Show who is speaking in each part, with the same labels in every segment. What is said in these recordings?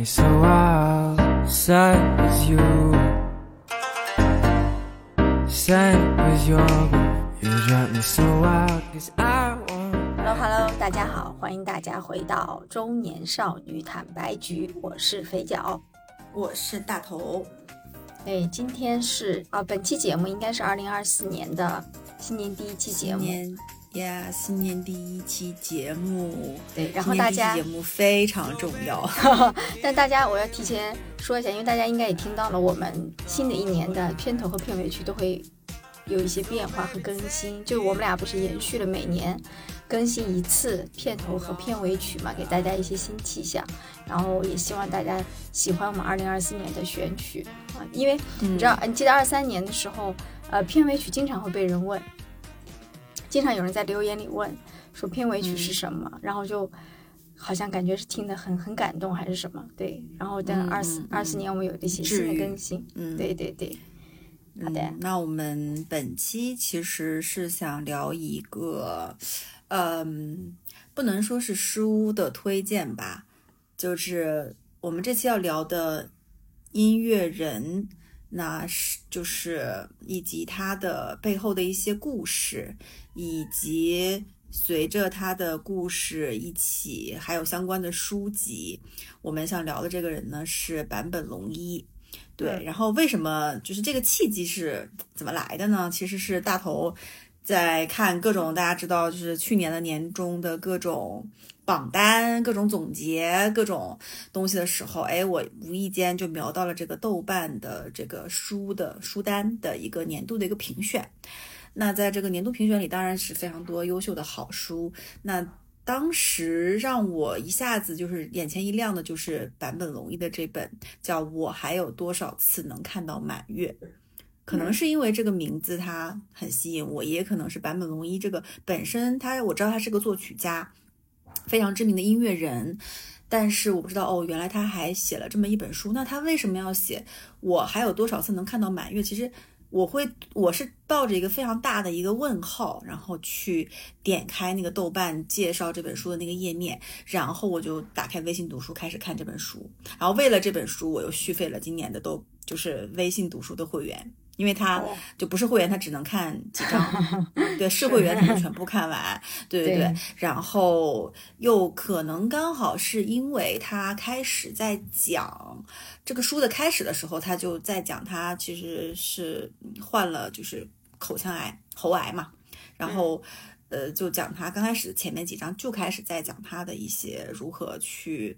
Speaker 1: me so as you, sad as your You drive me so wild, cause I want.
Speaker 2: Hello Hello，大家好，欢迎大家回到中年少女坦白局，我是肥脚。
Speaker 3: 我是大头，
Speaker 2: 哎，今天是啊，本期节目应该是二零二四年的新年第一期节目。
Speaker 3: 年呀，新年第一期节目，
Speaker 2: 对，然后大家
Speaker 3: 节目非常重要。
Speaker 2: 但大家我要提前说一下，因为大家应该也听到了，我们新的一年的片头和片尾曲都会有一些变化和更新。就我们俩不是延续了每年更新一次片头和片尾曲嘛，给大家一些新气象。然后也希望大家喜欢我们二零二四年的选曲啊，因为你知道，你记得二三年的时候，呃，片尾曲经常会被人问，经常有人在留言里问说片尾曲是什么，然后就好像感觉是听得很很感动还是什么，对。然后等二四二四年我们有一些新的更新，
Speaker 3: 嗯。
Speaker 2: 对对对，好的。
Speaker 3: 嗯，那我们本期其实是想聊一个，嗯，不能说是书的推荐吧，就是我们这期要聊的音乐人，那是就是以及他的背后的一些故事，以及随着他的故事一起，还有相关的书籍，我们想聊的这个人呢是坂本龙一。对，
Speaker 2: 嗯
Speaker 3: 然后为什么就是这个契机是怎么来的呢？其实是大头在看各种大家知道，就是去年的年终的各种榜单、各种总结、各种东西的时候，哎，我无意间就瞄到了这个豆瓣的这个书的书单的一个年度的一个评选。那在这个年度评选里，当然是非常多优秀的好书。那当时让我一下子就是眼前一亮的，就是坂本龙一的这本叫《我还有多少次能看到满月》。可能是因为这个名字它很吸引我，也可能是坂本龙一这个本身他我知道他是个作曲家，非常知名的音乐人，但是我不知道哦，原来他还写了这么一本书。那他为什么要写我还有多少次能看到满月？其实我会我是抱着一个非常大的一个问号，然后去点开那个豆瓣介绍这本书的那个页面，然后我就打开微信读书开始看这本书。然后为了这本书，我又续费了今年的豆就是微信读书的会员。因为他
Speaker 2: 哦
Speaker 3: 就不是会员，他只能看几张，对，是会员才能全部看完，对对
Speaker 2: 对
Speaker 3: 对。然后又可能刚好是因为他开始在讲这个书的开始的时候，他就在讲他其实是患了就是口腔癌、喉癌嘛，然后。呃，就讲他刚开始前面几章就开始在讲他的一些如何去，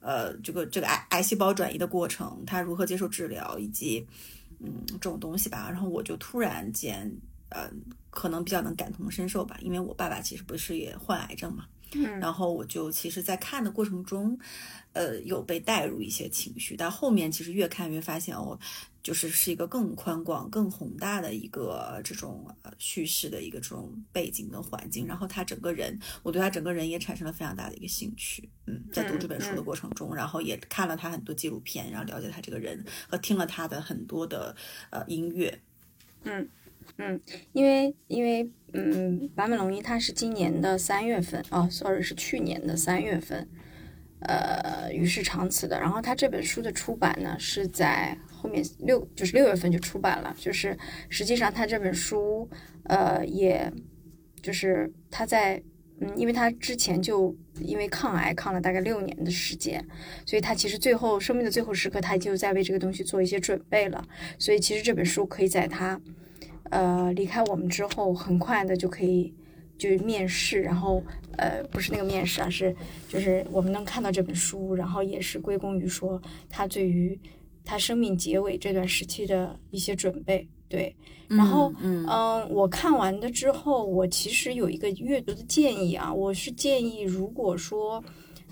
Speaker 3: 呃，这个这个癌癌细胞转移的过程，他如何接受治疗，以及嗯这种东西吧。然后我就突然间，呃，可能比较能感同身受吧，因为我爸爸其实不是也患癌症嘛。
Speaker 2: 嗯
Speaker 3: 然后我就其实，在看的过程中，呃，有被带入一些情绪，但后面其实越看越发现，哦，就是是一个更宽广、更宏大的一个这种呃叙事的一个这种背景跟环境。然后他整个人，我对他整个人也产生了非常大的一个兴趣。嗯，在读这本书的过程中，然后也看了他很多纪录片，然后了解他这个人，和听了他的很多的呃音乐。
Speaker 2: 嗯，嗯因为因为嗯，坂本龙一他是今年的三月份哦，sorry 是去年的三月份，呃，与世长辞的。然后他这本书的出版呢是在后面六就是六月份就出版了，就是实际上他这本书呃，也就是他在嗯，因为他之前就因为抗癌抗了大概六年的时间，所以他其实最后生命的最后时刻，他就在为这个东西做一些准备了。所以其实这本书可以在他呃离开我们之后，很快的就可以就是面试，然后呃不是那个面试啊，是就是我们能看到这本书，然后也是归功于说他对于他生命结尾这段时期的一些准备。对，然后
Speaker 3: 嗯
Speaker 2: 嗯，我看完的之后，我其实有一个阅读的建议啊，我是建议，如果说，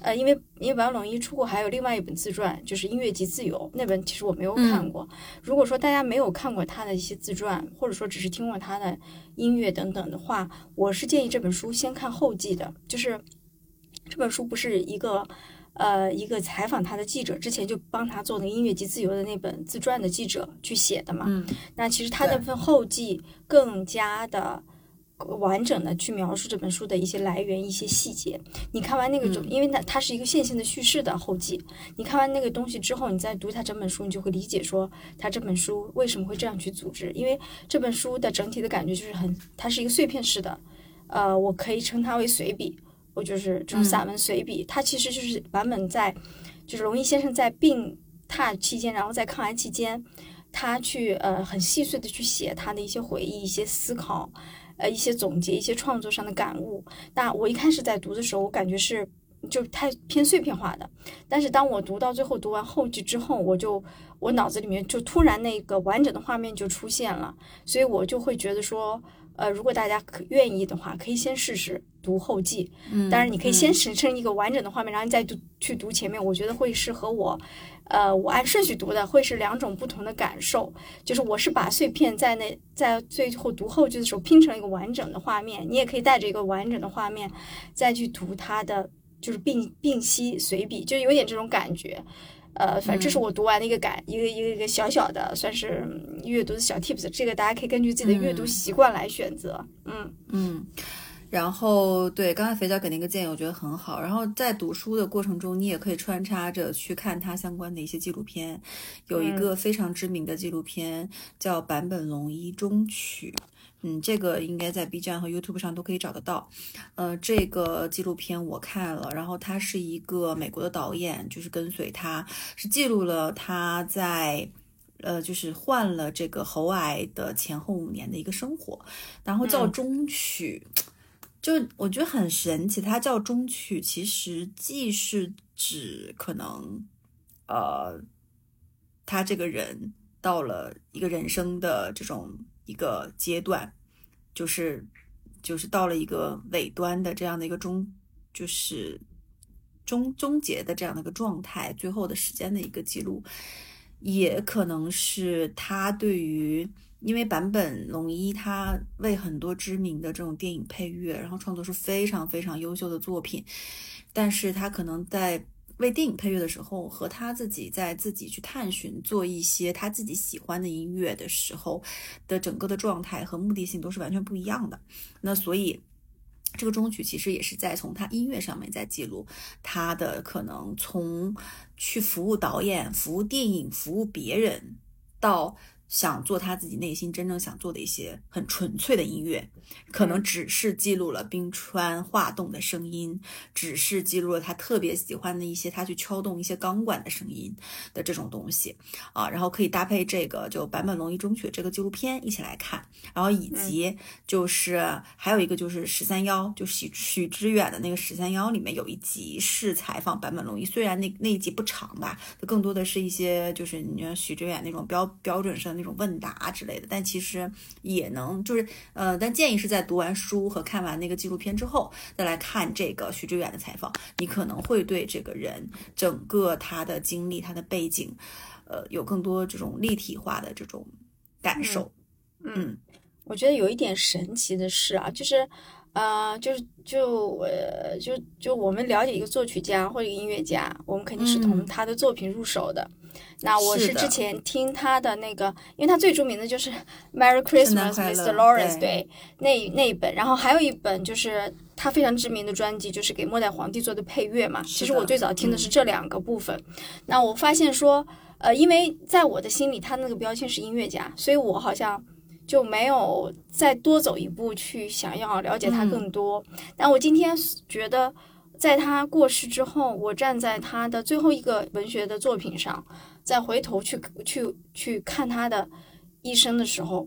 Speaker 2: 呃，因为因为坂本龙一出过还有另外一本自传，就是《音乐及自由》那本，其实我没有看过。如果说大家没有看过他的一些自传，或者说只是听过他的音乐等等的话，我是建议这本书先看后记的，就是这本书不是一个。呃，一个采访他的记者之前就帮他做那个《音乐及自由》的那本自传的记者去写的嘛。
Speaker 3: 嗯
Speaker 2: 那其实他那份后记更加的，完整的去描述这本书的一些来源、一些细节。你看完那个就，因为它它是一个线性的叙事的后记，你看完那个东西之后，你再读它整本书，你就会理解说它这本书为什么会这样去组织。因为这本书的整体的感觉就是很，它是一个碎片式的，呃，我可以称它为随笔，我就是这种散文随笔。它其实就是版本在，就是龙一先生在病榻期间，然后在抗癌期间，他去呃很细碎的去写他的一些回忆、一些思考。呃，一些总结，一些创作上的感悟。那我一开始在读的时候，我感觉是就太偏碎片化的。但是当我读到最后，读完后记之后，我就我脑子里面就突然那个完整的画面就出现了。所以我就会觉得说，呃，如果大家可愿意的话，可以先试试读后记。
Speaker 3: 嗯，
Speaker 2: 当然你可以先形成一个完整的画面，然后你再读去读前面。我觉得会适合我。呃，我按顺序读的会是两种不同的感受，就是我是把碎片在那在最后读后句的时候拼成一个完整的画面，你也可以带着一个完整的画面再去读它的，就是并并析随笔，就有点这种感觉。呃，反正这是我读完的一个感，一个一个一个小小的算是阅读的小 tips，这个大家可以根据自己的阅读习惯来选择。
Speaker 3: 嗯嗯。然后，对刚才肥皂给那个建议，我觉得很好。然后在读书的过程中，你也可以穿插着去看他相关的一些纪录片。有一个非常知名的纪录片叫《坂本龙一中曲》，嗯，这个应该在 B 站和 YouTube 上都可以找得到。呃，这个纪录片我看了，然后他是一个美国的导演，就是跟随他，是记录了他在呃，就是患了这个喉癌的前后五年的一个生活，然后叫中曲。就我觉得很神奇，它叫中曲，其实既是指可能，呃，他这个人到了一个人生的这种一个阶段，就是就是到了一个尾端的这样的一个终，就是终终结的这样的一个状态，最后的时间的一个记录，也可能是他对于。因为坂本龙一他为很多知名的这种电影配乐，然后创作出非常非常优秀的作品，但是他可能在为电影配乐的时候，和他自己在自己去探寻做一些他自己喜欢的音乐的时候的整个的状态和目的性都是完全不一样的。那所以这个中曲其实也是在从他音乐上面在记录他的可能从去服务导演、服务电影、服务别人到。想做他自己内心真正想做的一些很纯粹的音乐，可能只是记录了冰川化冻的声音，只是记录了他特别喜欢的一些他去敲动一些钢管的声音的这种东西。啊，然后可以搭配这个就坂本龙一中学这个纪录片一起来看，然后以及就是还有一个就是十三幺，就许许知远的那个十三幺里面有一集是采访坂本龙一，虽然那那一集不长吧，它更多的是一些就是你像许知远那种标标准声。那种问答之类的，但其实也能就是呃，但建议是在读完书和看完那个纪录片之后，再来看这个徐志远的采访，你可能会对这个人整个他的经历、他的背景，呃，有更多这种立体化的这种感受。
Speaker 2: 嗯，我觉得有一点神奇的是啊，就是呃，就是就呃，就就我们了解一个作曲家或者一个音乐家，我们肯定是从他的作品入手的。那我是之前听他的那个，因为他最著名的就是《Merry Christmas, Mr. Lawrence》，对，那那一本，然后还有一本就是他非常知名的专辑，就是给末代皇帝做的配乐嘛。其实我最早听的是这两个部分。那我发现说，呃，因为在我的心里，他那个标签是音乐家，所以我好像就没有再多走一步去想要了解他更多。但我今天觉得。在他过世之后，我站在他的最后一个文学的作品上，再回头去去去看他的一生的时候，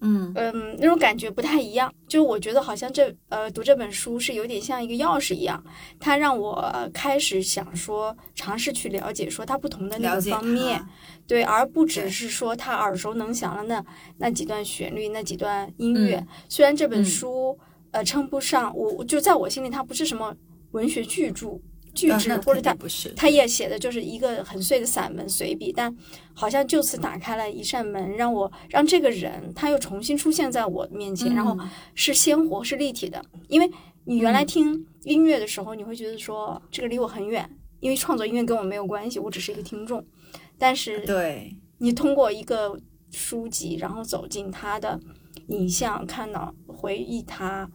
Speaker 3: 嗯
Speaker 2: 嗯，那种感觉不太一样。就我觉得好像这呃读这本书是有点像一个钥匙一样，它让我开始想说尝试去了解说他不同的那个方面，对，而不只是说他耳熟能详的那那几段旋律那几段音乐。虽然这本书呃称不上我就在我心里它不是什么。文学巨著、巨制，或者他他也写的就是一个很碎的散文随笔，但好像就此打开了一扇门，让我让这个人他又重新出现在我面前，然后是鲜活、是立体的。因为你原来听音乐的时候，你会觉得说这个离我很远，因为创作音乐跟我没有关系，我只是一个听众。但是，
Speaker 3: 对
Speaker 2: 你通过一个书籍，然后走进他的。影像，看到回忆他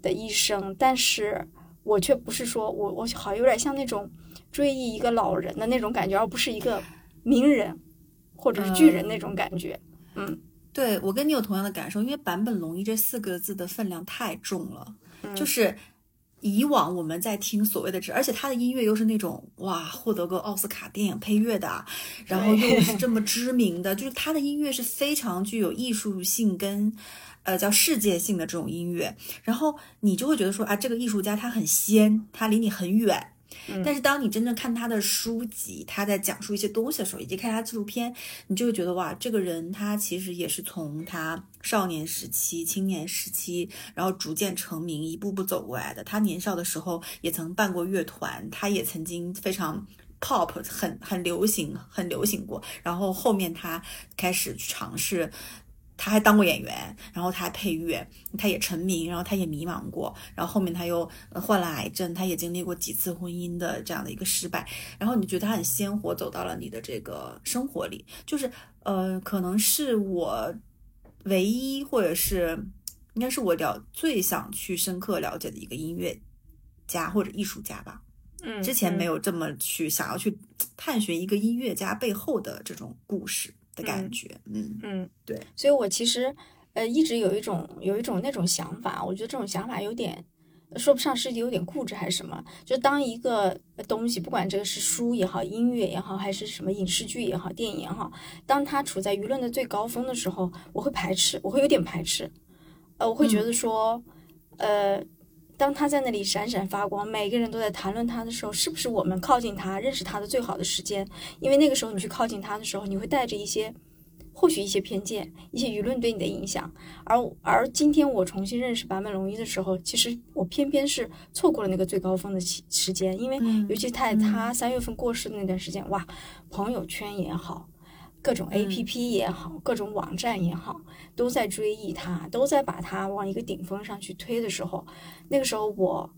Speaker 2: 的一生，但是我却不是说我我好像有点像那种追忆一个老人的那种感觉，而不是一个名人或者是巨人那种感觉。嗯，
Speaker 3: 对我跟你有同样的感受，因为坂本龙一这四个字的分量太重了，就是。以往我们在听所谓的这，而且他的音乐又是那种哇，获得过奥斯卡电影配乐的，然后又是这么知名的，就是他的音乐是非常具有艺术性跟，呃，叫世界性的这种音乐，然后你就会觉得说啊，这个艺术家他很仙，他离你很远。但是当你真正看他的书籍，他在讲述一些东西的时候，以及看他纪录片，你就会觉得哇，这个人他其实也是从他少年时期、青年时期，然后逐渐成名，一步步走过来的。他年少的时候也曾办过乐团，他也曾经非常 pop，很很流行，很流行过。然后后面他开始去尝试。他还当过演员，然后他还配乐，他也成名，然后他也迷茫过，然后后面他又患了癌症，他也经历过几次婚姻的这样的一个失败，然后你觉得他很鲜活走到了你的这个生活里，就是呃，可能是我唯一或者是应该是我了最想去深刻了解的一个音乐家或者艺术家吧。
Speaker 2: 嗯，
Speaker 3: 之前没有这么去想要去探寻一个音乐家背后的这种故事。的感觉，嗯
Speaker 2: 嗯，
Speaker 3: 对，
Speaker 2: 所以我其实呃一直有一种有一种那种想法，我觉得这种想法有点说不上是有点固执还是什么，就当一个东西，不管这个是书也好，音乐也好，还是什么影视剧也好，电影也好，当它处在舆论的最高峰的时候，我会排斥，我会有点排斥，呃，我会觉得说，呃。当他在那里闪闪发光，每个人都在谈论他的时候，是不是我们靠近他、认识他的最好的时间？因为那个时候你去靠近他的时候，你会带着一些，或许一些偏见、一些舆论对你的影响。而而今天我重新认识坂本龙一的时候，其实我偏偏是错过了那个最高峰的期时间，因为尤其在他三月份过世的那段时间，哇，朋友圈也好。各种 A P P 也好，各种网站也好，都在追忆它，都在把它往一个顶峰上去推的时候，那个时候我，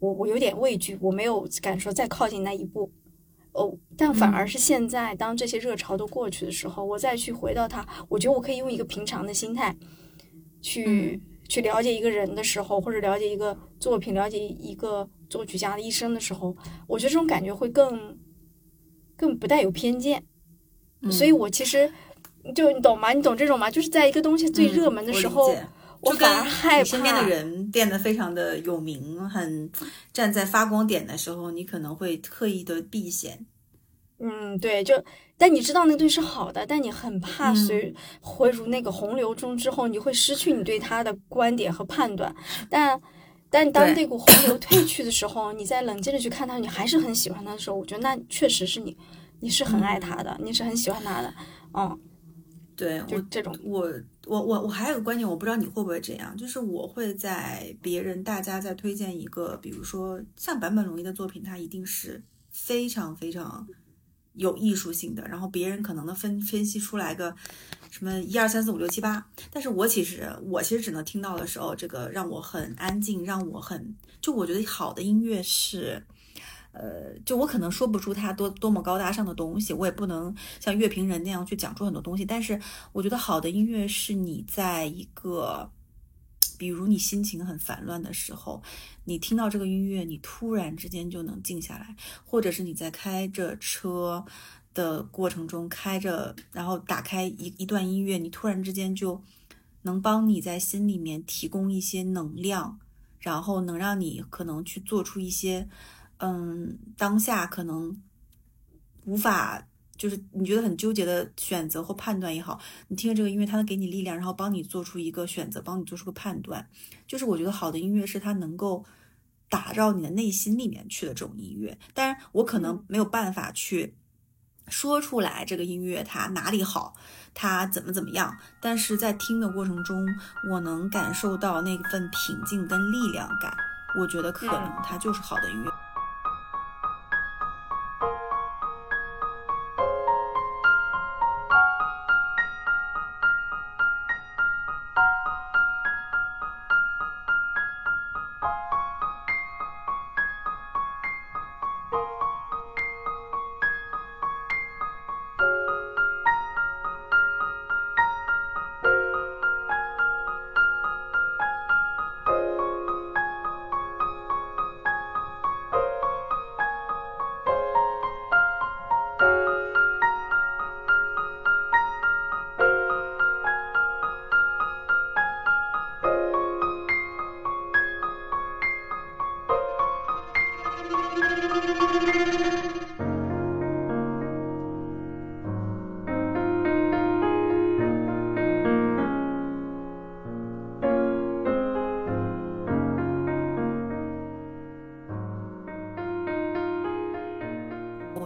Speaker 2: 我我有点畏惧，我没有敢说再靠近那一步，哦，但反而是现在，当这些热潮都过去的时候，我再去回到它，我觉得我可以用一个平常的心态，去去了解一个人的时候，或者了解一个作品，了解一个作曲家的一生的时候，我觉得这种感觉会更，更不带有偏见。所以，我其实就你懂吗？你懂这种吗？就是在一个东西最热门的时候，我反而害怕。
Speaker 3: 身边的人变得非常的有名，很站在发光点的时候，你可能会刻意的避嫌。
Speaker 2: 嗯，对，就但你知道那个东西是好的，但你很怕随回入那个洪流中之后，你会失去你对他的观点和判断。但但当那股洪流退去的时候，你再冷静的去看他，你还是很喜欢他的时候，我觉得那确实是你。你是很爱他的，你是很喜欢他的，嗯，
Speaker 3: 对
Speaker 2: 我这种，
Speaker 3: 我我我我还有个观点，我不知道你会不会这样，就是我会在别人大家在推荐一个，比如说像坂本龙一的作品，它一定是非常非常有艺术性的，然后别人可能能分分析出来个什么一二三四五六七八，但是我其实我其实只能听到的时候，这个让我很安静，让我很就我觉得好的音乐是。呃，就我可能说不出他多多么高大上的东西，我也不能像乐评人那样去讲出很多东西。但是我觉得好的音乐是你在一个，比如你心情很烦乱的时候，你听到这个音乐，你突然之间就能静下来；或者是你在开着车的过程中开着，然后打开一一段音乐，你突然之间就能帮你在心里面提供一些能量，然后能让你可能去做出一些。嗯，当下可能无法，就是你觉得很纠结的选择或判断也好，你听了这个音乐，它能给你力量，然后帮你做出一个选择，帮你做出个判断。就是我觉得好的音乐是它能够打到你的内心里面去的这种音乐。当然，我可能没有办法去说出来这个音乐它哪里好，它怎么怎么样，但是在听的过程中，我能感受到那份平静跟力量感。我觉得可能它就是好的音乐。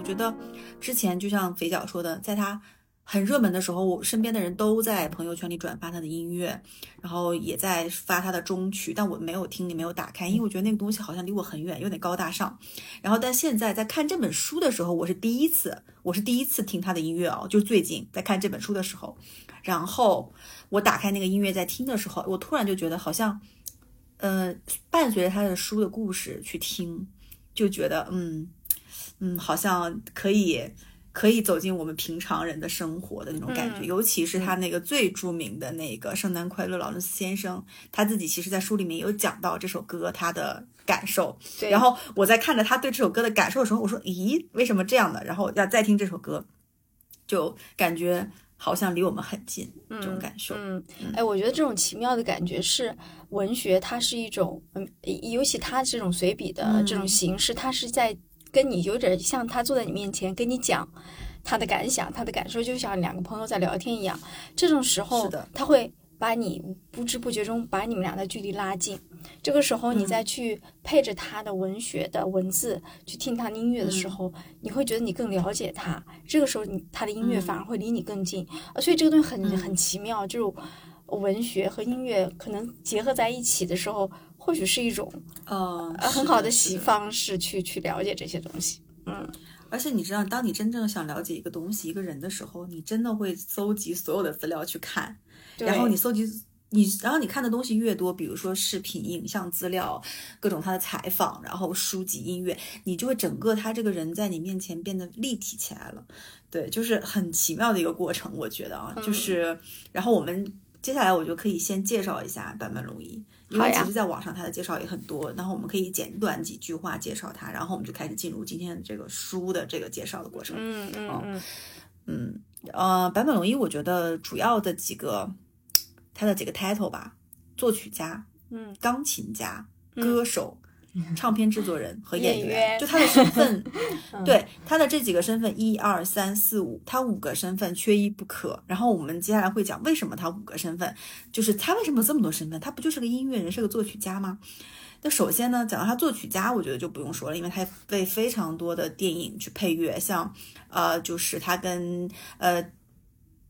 Speaker 3: 觉得之前就像肥脚说的，在他很热门的时候，我身边的人都在朋友圈里转发他的音乐，然后也在发他的中曲，但我没有听，也没有打开，因为我觉得那个东西好像离我很远，有点高大上。然后，但现在在看这本书的时候，我是第一次，我是第一次听他的音乐哦，就最近在看这本书的时候，然后我打开那个音乐在听的时候，我突然就觉得好像，呃，伴随着他的书的故事去听，就觉得嗯嗯，好像可以。可以走进我们平常人的生活的那种感觉，尤其是他那个最著名的那个《圣诞快乐，劳伦斯先生》，他自己其实在书里面有讲到这首歌他的感受。然后我在看着他对这首歌的感受的时候，我说：“咦，为什么这样的？”然后要再听这首歌，就感觉好像离我们很近，这种感受。
Speaker 2: 嗯，哎，我觉得这种奇妙的感觉是文学，它是一种，嗯，尤其它这种随笔的这种形式，它是在。跟你有点像，他坐在你面前跟你讲他的感想、他的感受，就像两个朋友在聊天一样。这种时候，他会把你不知不觉中把你们俩的距离拉近。这个时候，你再去配着他的文学的文字去听他的音乐的时候，你会觉得你更了解他。这个时候，你他的音乐反而会离你更近。所以这个东西很很奇妙，就文学和音乐可能结合在一起的时候。或许是一种
Speaker 3: 呃
Speaker 2: 很好的习方式去去了解这些东西，嗯，
Speaker 3: 而且你知道，当你真正想了解一个东西、一个人的时候，你真的会搜集所有的资料去看，然后你搜集你，然后你看的东西越多，比如说视频、影像资料、各种他的采访，然后书籍、音乐，你就会整个他这个人在你面前变得立体起来了，对，就是很奇妙的一个过程，我觉得啊，就是，然后我们接下来我就可以先介绍一下坂本龙一。因为其实，在网上他的介绍也很多，然后我们可以简短几句话介绍他，然后我们就开始进入今天的这个书的这个介绍的过程。
Speaker 2: 嗯嗯
Speaker 3: 嗯嗯呃，坂本龙一，我觉得主要的几个他的几个 title 吧，作曲家，
Speaker 2: 嗯，
Speaker 3: 钢琴家，歌手。唱片制作人和
Speaker 2: 演
Speaker 3: 员，就他的身份，对他的这几个身份，一二三四五，他五个身份缺一不可。然后我们接下来会讲为什么他五个身份，就是他为什么这么多身份？他不就是个音乐人，是个作曲家吗？那首先呢，讲到他作曲家，我觉得就不用说了，因为他为非常多的电影去配乐，像呃，就是他跟呃。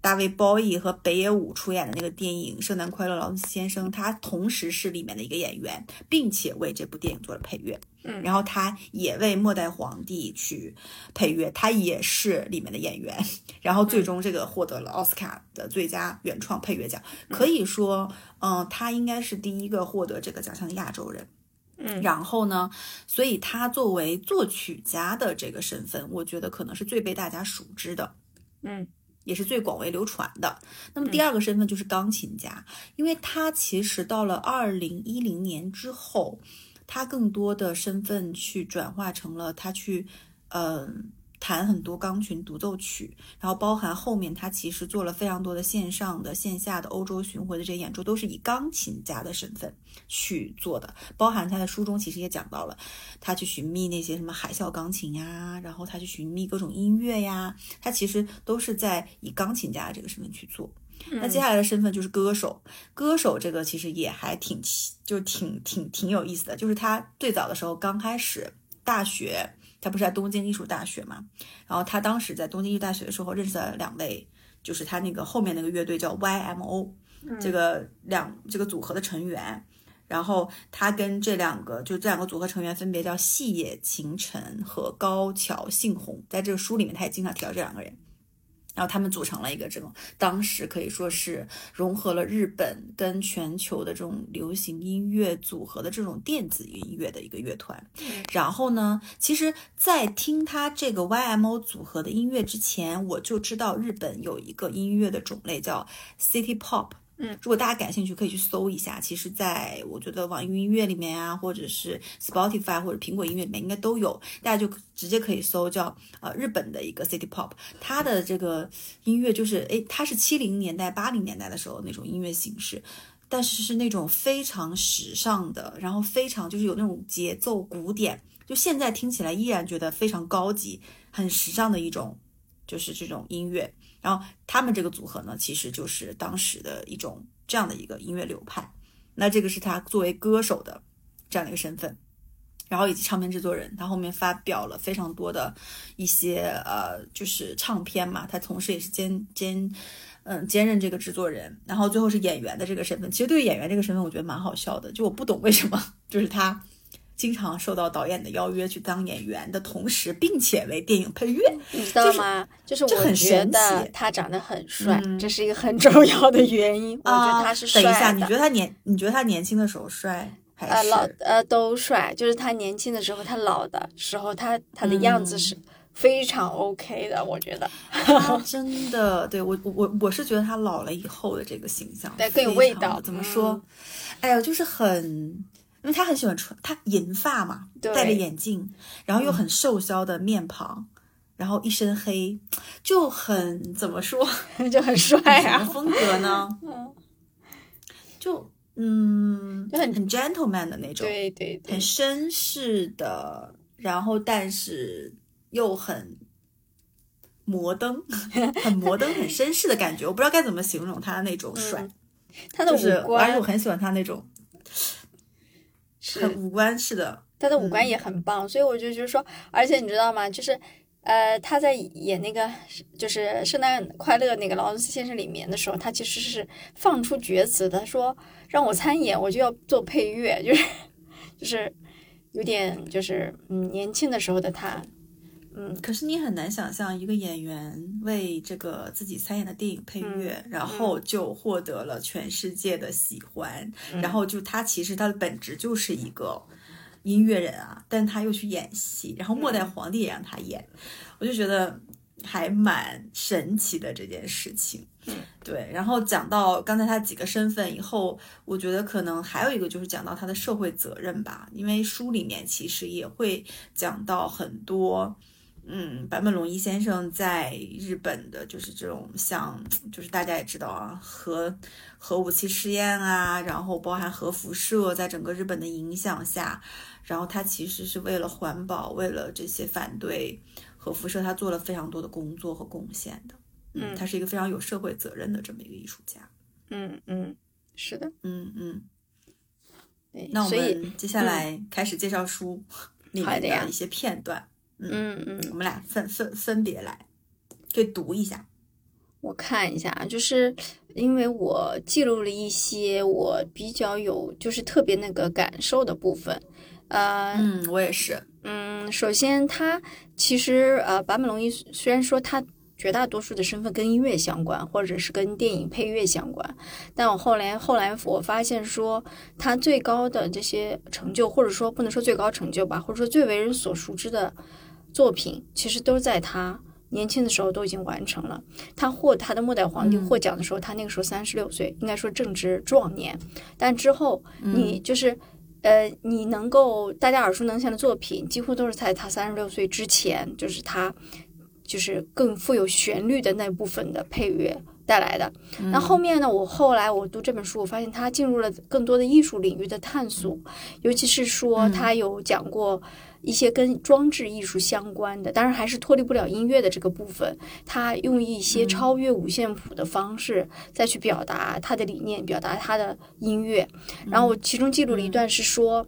Speaker 3: 大卫·鲍伊和北野武出演的那个电影《圣诞快乐，劳伦斯先生》，他同时是里面的一个演员，并且为这部电影做了配乐。
Speaker 2: 嗯，
Speaker 3: 然后他也为《末代皇帝》去配乐，他也是里面的演员。然后最终这个获得了奥斯卡的最佳原创配乐奖，可以说，嗯，他应该是第一个获得这个奖项的亚洲人。
Speaker 2: 嗯，
Speaker 3: 然后呢，所以他作为作曲家的这个身份，我觉得可能是最被大家熟知的。
Speaker 2: 嗯。
Speaker 3: 也是最广为流传的。那么第二个身份就是钢琴家，因为他其实到了二零一零年之后，他更多的身份去转化成了他去，嗯。弹很多钢琴独奏曲，然后包含后面他其实做了非常多的线上的、线下的欧洲巡回的这些演出，都是以钢琴家的身份去做的。包含他的书中其实也讲到了，他去寻觅那些什么海啸钢琴呀，然后他去寻觅各种音乐呀，他其实都是在以钢琴家的这个身份去做。那接下来的身份就是歌手，歌手这个其实也还挺就挺挺挺有意思的，就是他最早的时候刚开始大学。他不是在东京艺术大学嘛？然后他当时在东京艺术大学的时候认识了两位，就是他那个后面那个乐队叫 YMO，这个两这个组合的成员。然后他跟这两个就这两个组合成员分别叫细野晴臣和高桥幸宏，在这个书里面他也经常提到这两个人。然后他们组成了一个这种，当时可以说是融合了日本跟全球的这种流行音乐组合的这种电子音乐的一个乐团。然后呢，其实，在听他这个 YMO 组合的音乐之前，我就知道日本有一个音乐的种类叫 City Pop。
Speaker 2: 嗯，
Speaker 3: 如果大家感兴趣，可以去搜一下。其实，在我觉得网易云音乐里面啊，或者是 Spotify 或者苹果音乐里面，应该都有。大家就直接可以搜叫呃日本的一个 City Pop，它的这个音乐就是诶，它是七零年代、八零年代的时候那种音乐形式，但是是那种非常时尚的，然后非常就是有那种节奏古典，就现在听起来依然觉得非常高级、很时尚的一种，就是这种音乐。然后他们这个组合呢，其实就是当时的一种这样的一个音乐流派。那这个是他作为歌手的这样的一个身份。然后以及唱片制作人，他后面发表了非常多的一些呃，就是唱片嘛。他同时也是兼兼嗯兼任这个制作人，然后最后是演员的这个身份。其实对于演员这个身份，我觉得蛮好笑的。就我不懂为什么，就是他经常受到导演的邀约去当演员的同时，并且为电影配乐。
Speaker 2: 你知道吗？就是我
Speaker 3: 很
Speaker 2: 觉
Speaker 3: 神奇
Speaker 2: 得他长得很帅，这是一个很重要的原因。我觉得他是帅的。
Speaker 3: 等一下，你觉得他年？你觉得他年轻的时候帅？
Speaker 2: 呃，老呃都帅，就是他年轻的时候，他老的时候，他他的样子是非常 OK 的，我觉得。
Speaker 3: 他 真的，对我我我是觉得他老了以后的这个形象，
Speaker 2: 对更有味道。
Speaker 3: 怎么说？哎呀，就是很，因为他很喜欢穿，他银发嘛，戴着眼镜，然后又很瘦削的面庞，然后一身黑，就很怎么说，
Speaker 2: 就很帅啊。
Speaker 3: 什么风格呢？嗯就。嗯，
Speaker 2: 就很
Speaker 3: 很 gentleman 的那种，
Speaker 2: 对对，
Speaker 3: 很绅士的，然后但是又很摩登，很摩登，很绅士的感觉。我不知道该怎么形容他那种帅，
Speaker 2: 他的
Speaker 3: 五
Speaker 2: 官，
Speaker 3: 而且我很喜欢他那种，很五官是的，
Speaker 2: 他的五官也很棒，所以我就觉得说，而且你知道吗？就是。呃，他在演那个就是《圣诞快乐》那个劳伦斯先生里面的时候，他其实是放出厥词的，说让我参演，我就要做配乐，就是就是有点就是嗯年轻的时候的他，嗯。
Speaker 3: 可是你很难想象一个演员为这个自己参演的电影配乐，然后就获得了全世界的喜欢，然后就他其实他的本质就是一个。音乐人啊，但他又去演戏，然后末代皇帝也让他演，我就觉得还蛮神奇的这件事情。对。然后讲到刚才他几个身份以后，我觉得可能还有一个就是讲到他的社会责任吧，因为书里面其实也会讲到很多。嗯，坂本龙一先生在日本的就是这种像，就是大家也知道啊，核核武器试验啊，然后包含核辐射，在整个日本的影响下，然后他其实是为了环保，为了这些反对核辐射，他做了非常多的工作和贡献的。嗯，他是一个非常有社会责任的这么一个艺术家。
Speaker 2: 嗯嗯，是的，
Speaker 3: 嗯嗯。那我们接下来开始介绍书里面的一些片段。
Speaker 2: 嗯嗯，
Speaker 3: 我们俩分分分别来，可以读一下。
Speaker 2: 我看一下啊，就是因为我记录了一些我比较有就是特别那个感受的部分。呃，
Speaker 3: 嗯，我也是。
Speaker 2: 嗯，首先他其实呃，坂本龙一虽然说他绝大多数的身份跟音乐相关，或者是跟电影配乐相关，但我后来后来我发现说他最高的这些成就，或者说不能说最高成就吧，或者说最为人所熟知的。作品其实都在他年轻的时候都已经完成了。他获他的末代皇帝获奖的时候，他那个时候三十六岁，应该说正值壮年。但之后你就是，呃，你能够大家耳熟能详的作品，几乎都是在他三十六岁之前，就是他就是更富有旋律的那部分的配乐带来的。那后面呢？我后来我读这本书，我发现他进入了更多的艺术领域的探索，尤其是说他有讲过。一些跟装置艺术相关的，当然还是脱离不了音乐的这个部分。他用一些超越五线谱的方式再去表达他的理念，表达他的音乐。然后我其中记录了一段是说，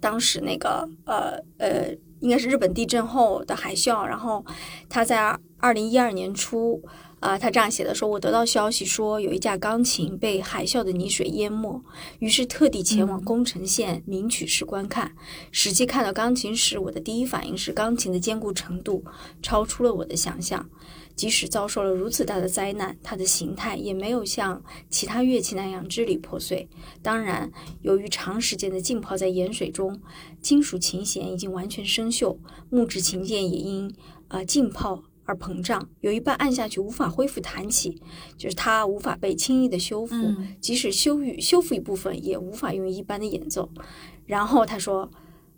Speaker 2: 当时那个呃呃，应该是日本地震后的海啸，然后他在二零一二年初。啊，他这样写的说：“我得到消息说有一架钢琴被海啸的泥水淹没，于是特地前往宫城县名曲室观看。实际看到钢琴时，我的第一反应是钢琴的坚固程度超出了我的想象。即使遭受了如此大的灾难，它的形态也没有像其他乐器那样支离破碎。当然，由于长时间的浸泡在盐水中，金属琴弦已经完全生锈，木质琴键也因啊浸泡。”而膨胀，有一半按下去无法恢复弹起，就是它无法被轻易的修复，即使修愈修复一部分，也无法用一般的演奏。然后他说，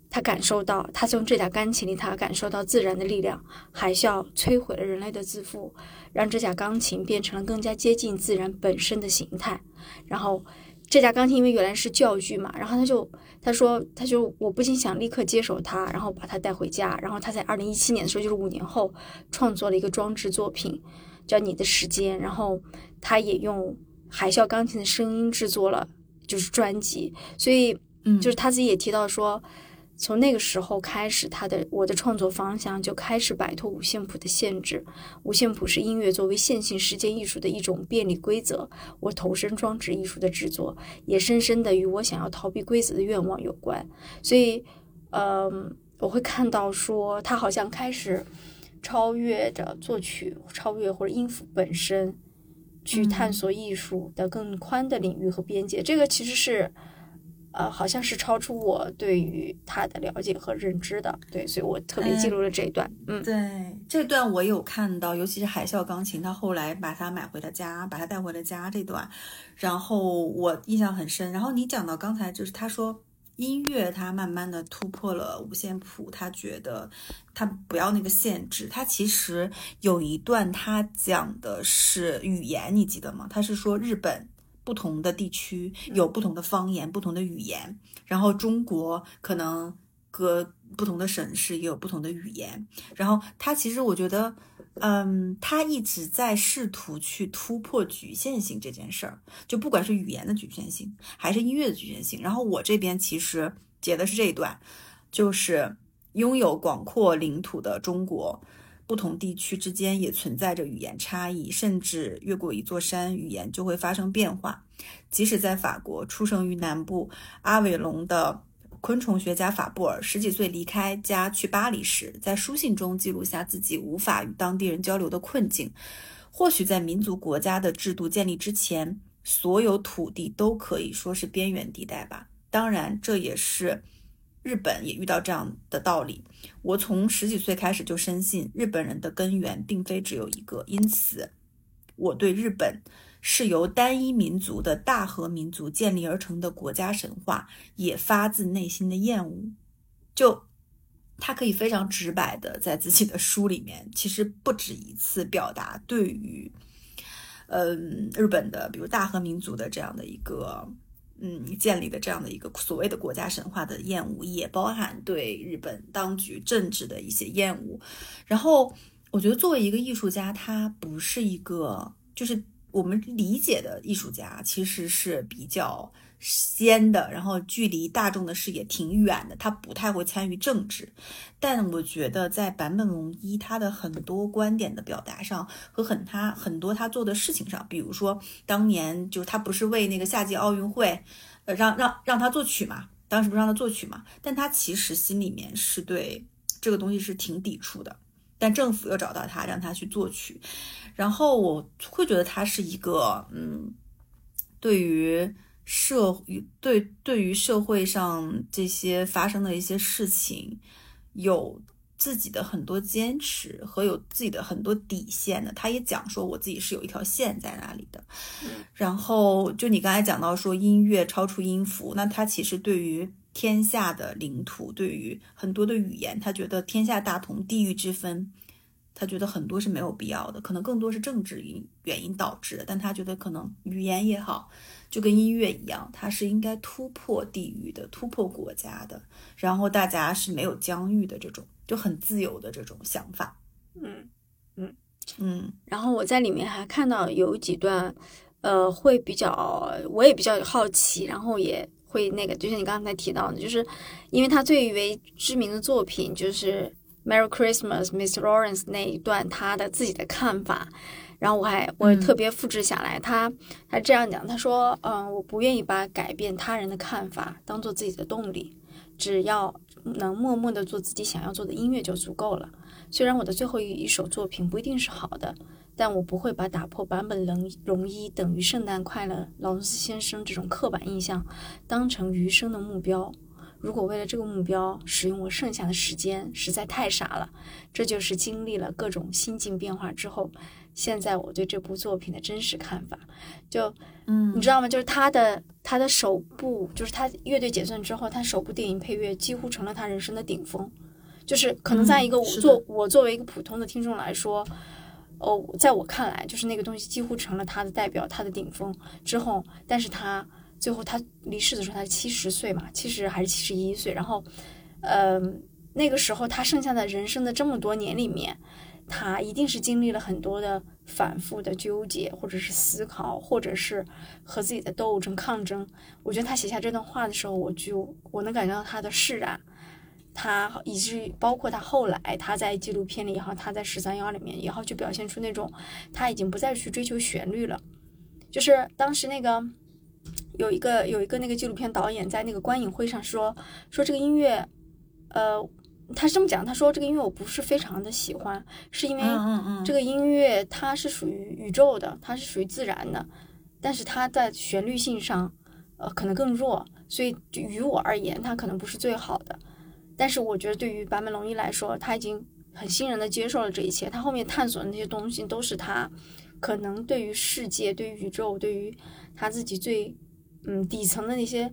Speaker 2: 他感受到，他从这架钢琴里，他感受到自然的力量。海啸摧毁了人类的自负，让这架钢琴变成了更加接近自然本身的形态。然后。这架钢琴因为原来是教具嘛，然后他就他说他就我不禁想立刻接手它，然后把它带回家。然后他在二零一七年的时候，就是五年后创作了一个装置作品，叫《你的时间》。然后他也用海啸钢琴的声音制作了就是专辑。所以，嗯，就是他自己也提到说，从那个时候开始，他的我的创作方向就开始摆脱五线谱的限制。五线谱是音乐作为线性时间艺术的一种便利规则。我投身装置艺术的制作，也深深的与我想要逃避规则的愿望有关。所以，嗯，我会看到说，他好像开始超越着作曲，超越或者音符本身，去探索艺术的更宽的领域和边界。这个其实是。呃，好像是超出我对于他的了解和认知的，对，所以我特别记录了这一段。嗯，
Speaker 3: 对，这段我有看到，尤其是海啸钢琴，他后来把它买回了家，把它带回了家这段，然后我印象很深。然后你讲到刚才就是他说音乐，他慢慢的突破了五线谱，他觉得他不要那个限制。他其实有一段他讲的是语言，你记得吗？他是说日本。不同的地区有不同的方言、不同的语言，然后中国可能各不同的省市也有不同的语言。然后他其实我觉得，嗯，他一直在试图去突破局限性这件事儿，就不管是语言的局限性，还是音乐的局限性。然后我这边其实截的是这一段，就是拥有广阔领土的中国。不同地区之间也存在着语言差异，甚至越过一座山，语言就会发生变化。即使在法国，出生于南部阿韦隆的昆虫学家法布尔，十几岁离开家去巴黎时，在书信中记录下自己无法与当地人交流的困境。或许在民族国家的制度建立之前，所有土地都可以说是边缘地带吧。当然，这也是。日本也遇到这样的道理。我从十几岁开始就深信，日本人的根源并非只有一个，因此我对日本是由单一民族的大和民族建立而成的国家神话也发自内心的厌恶。就他可以非常直白的在自己的书里面，其实不止一次表达对于，嗯，日本的比如大和民族的这样的一个。嗯，建立的这样的一个所谓的国家神话的厌恶，也包含对日本当局政治的一些厌恶。然后，我觉得作为一个艺术家，他不是一个就是我们理解的艺术家，其实是比较。仙的，然后距离大众的视野挺远的，他不太会参与政治。但我觉得在坂本龙一他的很多观点的表达上，和很他很多他做的事情上，比如说当年就是他不是为那个夏季奥运会，呃，让让让他作曲嘛，当时不是让他作曲嘛，但他其实心里面是对这个东西是挺抵触的。但政府又找到他，让他去作曲，然后我会觉得他是一个，嗯，对于。社对对于社会上这些发生的一些事情，有自己的很多坚持和有自己的很多底线的。他也讲说，我自己是有一条线在那里的。然后就你刚才讲到说音乐超出音符，那他其实对于天下的领土，对于很多的语言，他觉得天下大同，地域之分，他觉得很多是没有必要的，可能更多是政治因原因导致的。但他觉得可能语言也好。就跟音乐一样，它是应该突破地域的、突破国家的，然后大家是没有疆域的这种，就很自由的这种想法。
Speaker 2: 嗯嗯
Speaker 3: 嗯。
Speaker 2: 然后我在里面还看到有几段，呃，会比较，我也比较好奇，然后也会那个，就像你刚才提到的，就是因为他最为知名的作品就是《Merry Christmas, Mr. Lawrence》那一段，他的自己的看法。然后我还我特别复制下来，他他这样讲，他说，嗯，我不愿意把改变他人的看法当做自己的动力，只要能默默的做自己想要做的音乐就足够了。虽然我的最后一一首作品不一定是好的，但我不会把打破版本龙龙一等于圣诞快乐劳伦斯先生这种刻板印象当成余生的目标。如果为了这个目标使用我剩下的时间，实在太傻了。这就是经历了各种心境变化之后。现在我对这部作品的真实看法，就，
Speaker 3: 嗯，
Speaker 2: 你知道吗？就是他的他的首部，就是他乐队解散之后，他首部电影配乐几乎成了他人生的顶峰。就是可能在一个我作我作为一个普通的听众来说，哦，在我看来，就是那个东西几乎成了他的代表，他的顶峰之后，但是他最后他离世的时候，他七十岁嘛，七十还是七十一岁，然后，呃，那个时候他剩下的人生的这么多年里面。他一定是经历了很多的反复的纠结，或者是思考，或者是和自己的斗争抗争。我觉得他写下这段话的时候，我就我能感觉到他的释然，他以至于包括他后来他在纪录片里也好，他在十三幺里面也好，就表现出那种他已经不再去追求旋律了。就是当时那个有一个有一个那个纪录片导演在那个观影会上说说这个音乐，呃，他是这么讲，他说这个音乐我不是非常的喜欢，是因为这个音乐它是属于宇宙的，它是属于自然的，但是它在旋律性上，呃，可能更弱，所以就于我而言，它可能不是最好的。但是我觉得对于坂本龙一来说，他已经很欣然的接受了这一切，他后面探索的那些东西都是他可能对于世界、对于宇宙、对于他自己最嗯底层的那些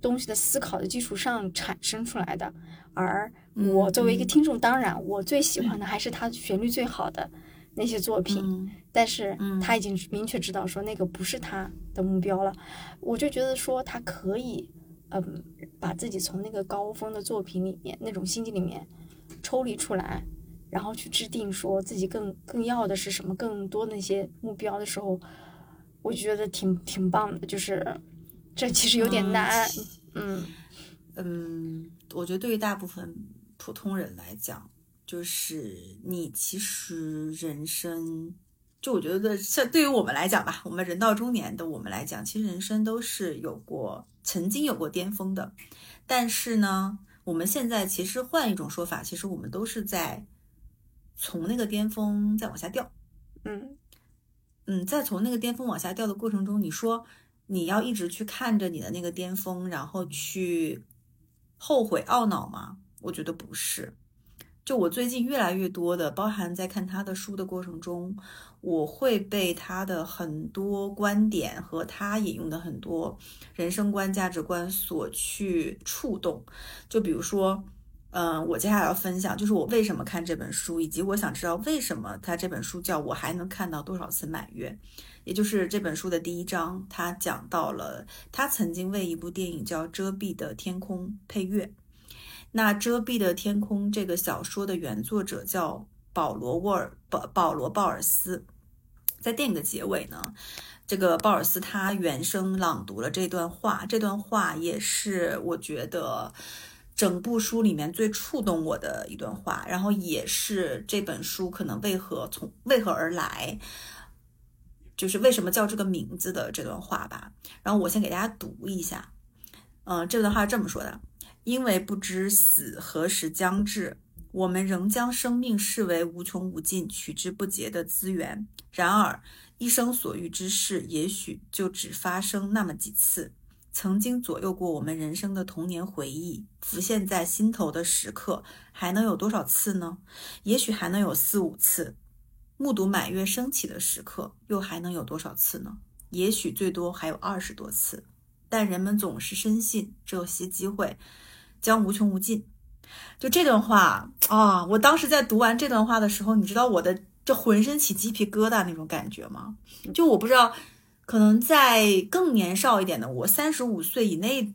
Speaker 2: 东西的思考的基础上产生出来的。而我作为一个
Speaker 3: 嗯。
Speaker 2: 听众，当然我最喜欢的还是他旋律最好的那些作品。
Speaker 3: 嗯。
Speaker 2: 但是
Speaker 3: 嗯。
Speaker 2: 他已经明确知道说那个不是他的目标了，我就觉得说他可以，嗯，把自己从那个高峰的作品里面那种心境里面抽离出来，然后去制定说自己更更要的是什么，更多那些目标的时候，我觉得挺挺棒的，就是这其实有点难，嗯
Speaker 3: 嗯，我觉得对于大部分普通人来讲，就是你其实人生，就我觉得像对于我们来讲吧，我们人到中年的我们来讲，其实人生都是有过曾经有过巅峰的，但是呢，我们现在其实换一种说法，其实我们都是在从那个巅峰再往下掉。
Speaker 2: 嗯。
Speaker 3: 嗯，在从那个巅峰往下掉的过程中，你说你要一直去看着你的那个巅峰，然后去后悔懊恼吗？我觉得不是。就我最近越来越多的，包含在看他的书的过程中，我会被他的很多观点和他引用的很多人生观、价值观所去触动。就比如说，嗯，我接下来要分享，就是我为什么看这本书，以及我想知道为什么他这本书叫我还能看到多少次满月，也就是这本书的第一章，他讲到了他曾经为一部电影叫《遮蔽的天空》配乐。那《遮蔽的天空》这个小说的原作者叫保罗·沃尔保保罗·鲍尔斯，在电影的结尾呢，这个鲍尔斯他原声朗读了这段话，这段话也是我觉得整部书里面最触动我的一段话，然后也是这本书可能为何从为何而来，就是为什么叫这个名字的这段话吧。然后我先给大家读一下，嗯、这段话是这么说的：因为不知死何时将至。我们仍将生命视为无穷无尽、取之不竭的资源。然而，一生所遇之事，也许就只发生那么几次。曾经左右过我们人生的童年回忆，浮现在心头的时刻，还能有多少次呢？也许还能有四五次。目睹满月升起的时刻，又还能有多少次呢？也许最多还有二十多次。但人们总是深信，这些机会将无穷无尽。就这段话啊，我当时在读完这段话的时候，你知道我的这浑身起鸡皮疙瘩那种感觉吗？就我不知道，可能在更年少一点的我，三十五岁以内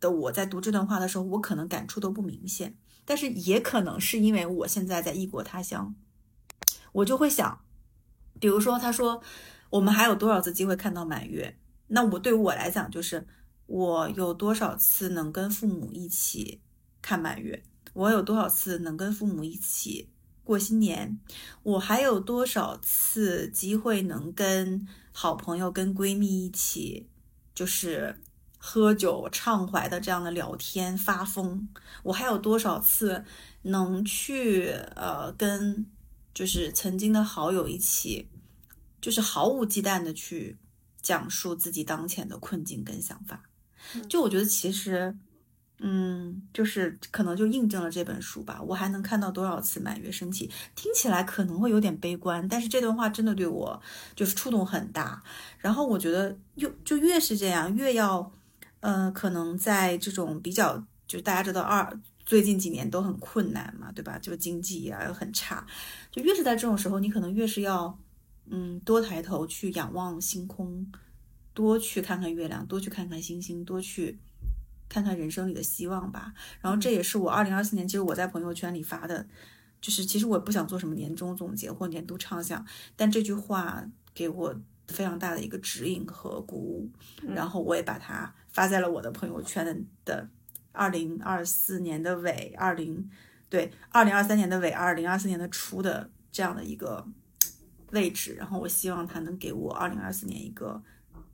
Speaker 3: 的我在读这段话的时候，我可能感触都不明显，但是也可能是因为我现在在异国他乡，我就会想，比如说他说我们还有多少次机会看到满月？那我对我来讲就是我有多少次能跟父母一起看满月？我有多少次能跟父母一起过新年？我还有多少次机会能跟好朋友、跟闺蜜一起，就是喝酒畅怀的这样的聊天发疯？我还有多少次能去呃跟就是曾经的好友一起，就是毫无忌惮的去讲述自己当前的困境跟想法？就我觉得其实。嗯，就是可能就印证了这本书吧。我还能看到多少次满月升起？听起来可能会有点悲观，但是这段话真的对我就是触动很大。然后我觉得又就越是这样，越要，呃，可能在这种比较，就大家知道二最近几年都很困难嘛，对吧？这个经济啊又很差，就越是在这种时候，你可能越是要，嗯，多抬头去仰望星空，多去看看月亮，多去看看星星，多去。看看人生里的希望吧。然后这也是我二零二四年，其实我在朋友圈里发的，就是其实我不想做什么年终总结或年度畅想，但这句话给我非常大的一个指引和鼓舞。然后我也把它发在了我的朋友圈的二零二四年的尾，二零对二零二三年的尾，二零二四年的初的这样的一个位置。然后我希望它能给我二零二四年一个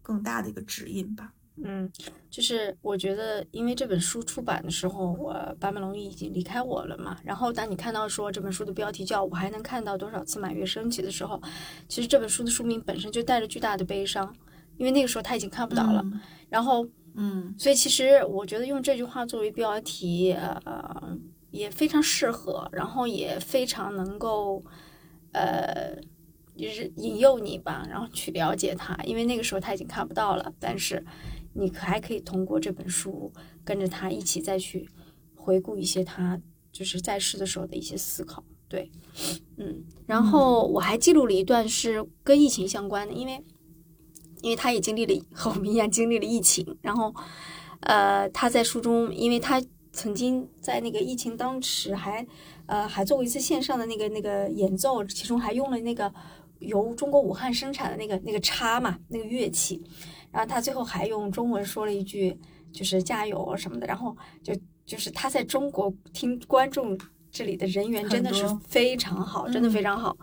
Speaker 3: 更大的一个指引吧。
Speaker 2: 嗯，就是我觉得，因为这本书出版的时候，我坂本龙一已经离开我了嘛。然后当你看到说这本书的标题叫“我还能看到多少次满月升起”的时候，其实这本书的书名本身就带着巨大的悲伤，因为那个时候他已经看不到了。然后，
Speaker 3: 嗯，
Speaker 2: 所以其实我觉得用这句话作为标题，呃，也非常适合，然后也非常能够，呃，就是引诱你吧，然后去了解他，因为那个时候他已经看不到了，但是。你可还可以通过这本书跟着他一起再去回顾一些他就是在世的时候的一些思考，对，嗯，然后我还记录了一段是跟疫情相关的，因为因为他也经历了和我们一样经历了疫情，然后呃他在书中，因为他曾经在那个疫情当时还呃还做过一次线上的那个那个演奏，其中还用了那个由中国武汉生产的那个那个叉嘛那个乐器。然后他最后还用中文说了一句，就是加油什么的。然后就就是他在中国听观众这里的人缘真的是非常好，真的非常好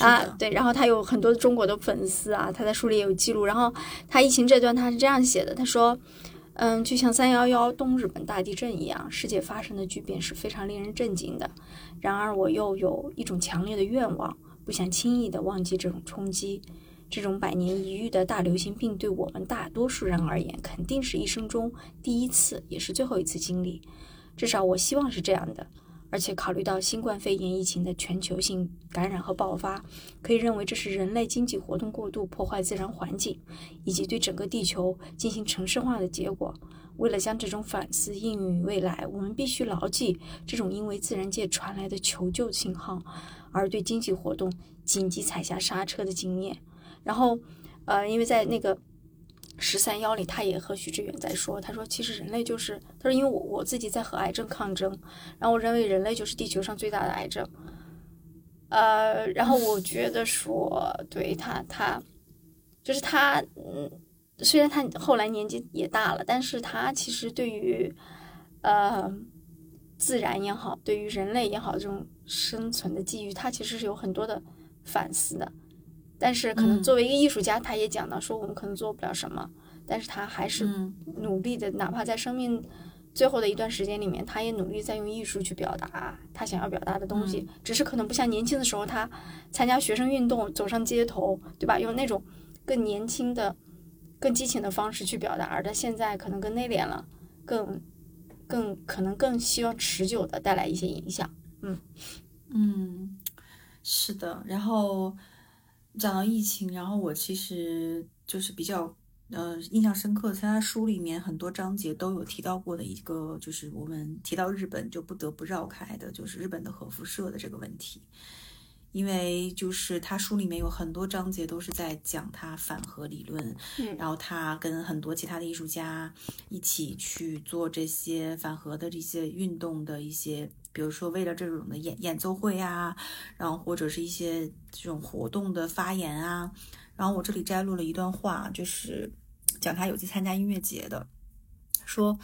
Speaker 2: 啊。对，然后他有很多中国的粉丝啊，他在书里也有记录。然后他疫情这段他是这样写的，他说：“嗯，就像三幺幺东日本大地震一样，世界发生的巨变是非常令人震惊的。然而我又有一种强烈的愿望，不想轻易的忘记这种冲击。”这种百年一遇的大流行病，对我们大多数人而言，肯定是一生中第一次，也是最后一次经历。至少我希望是这样的。而且考虑到新冠肺炎疫情的全球性感染和爆发，可以认为这是人类经济活动过度破坏自然环境，以及对整个地球进行城市化的结果。为了将这种反思应用于未来，我们必须牢记这种因为自然界传来的求救信号，而对经济活动紧急踩下刹车的经验。然后，呃，因为在那个十三幺里，他也和许志远在说，他说其实人类就是，他说因为我我自己在和癌症抗争，然后我认为人类就是地球上最大的癌症，呃，然后我觉得说，对他他就是他，嗯，虽然他后来年纪也大了，但是他其实对于呃自然也好，对于人类也好，这种生存的机遇，他其实是有很多的反思的。但是可能作为一个艺术家，他也讲到说我们可能做不了什么，但是他还是努力的，哪怕在生命最后的一段时间里面，他也努力在用艺术去表达他想要表达的东西。只是可能不像年轻的时候，他参加学生运动，走上街头，对吧？用那种更年轻的、更激情的方式去表达，而他现在可能更内敛了，更更可能更希望持久的带来一些影响。
Speaker 3: 嗯嗯，是的，然后。讲到疫情，然后我其实就是比较呃印象深刻，在他书里面很多章节都有提到过的一个，就是我们提到日本就不得不绕开的，就是日本的核辐射的这个问题，因为就是他书里面有很多章节都是在讲他反核理论，然后他跟很多其他的艺术家一起去做这些反核的这些运动的一些。比如说，为了这种的演演奏会啊，然后或者是一些这种活动的发言啊，然后我这里摘录了一段话，就是讲他有去参加音乐节的，说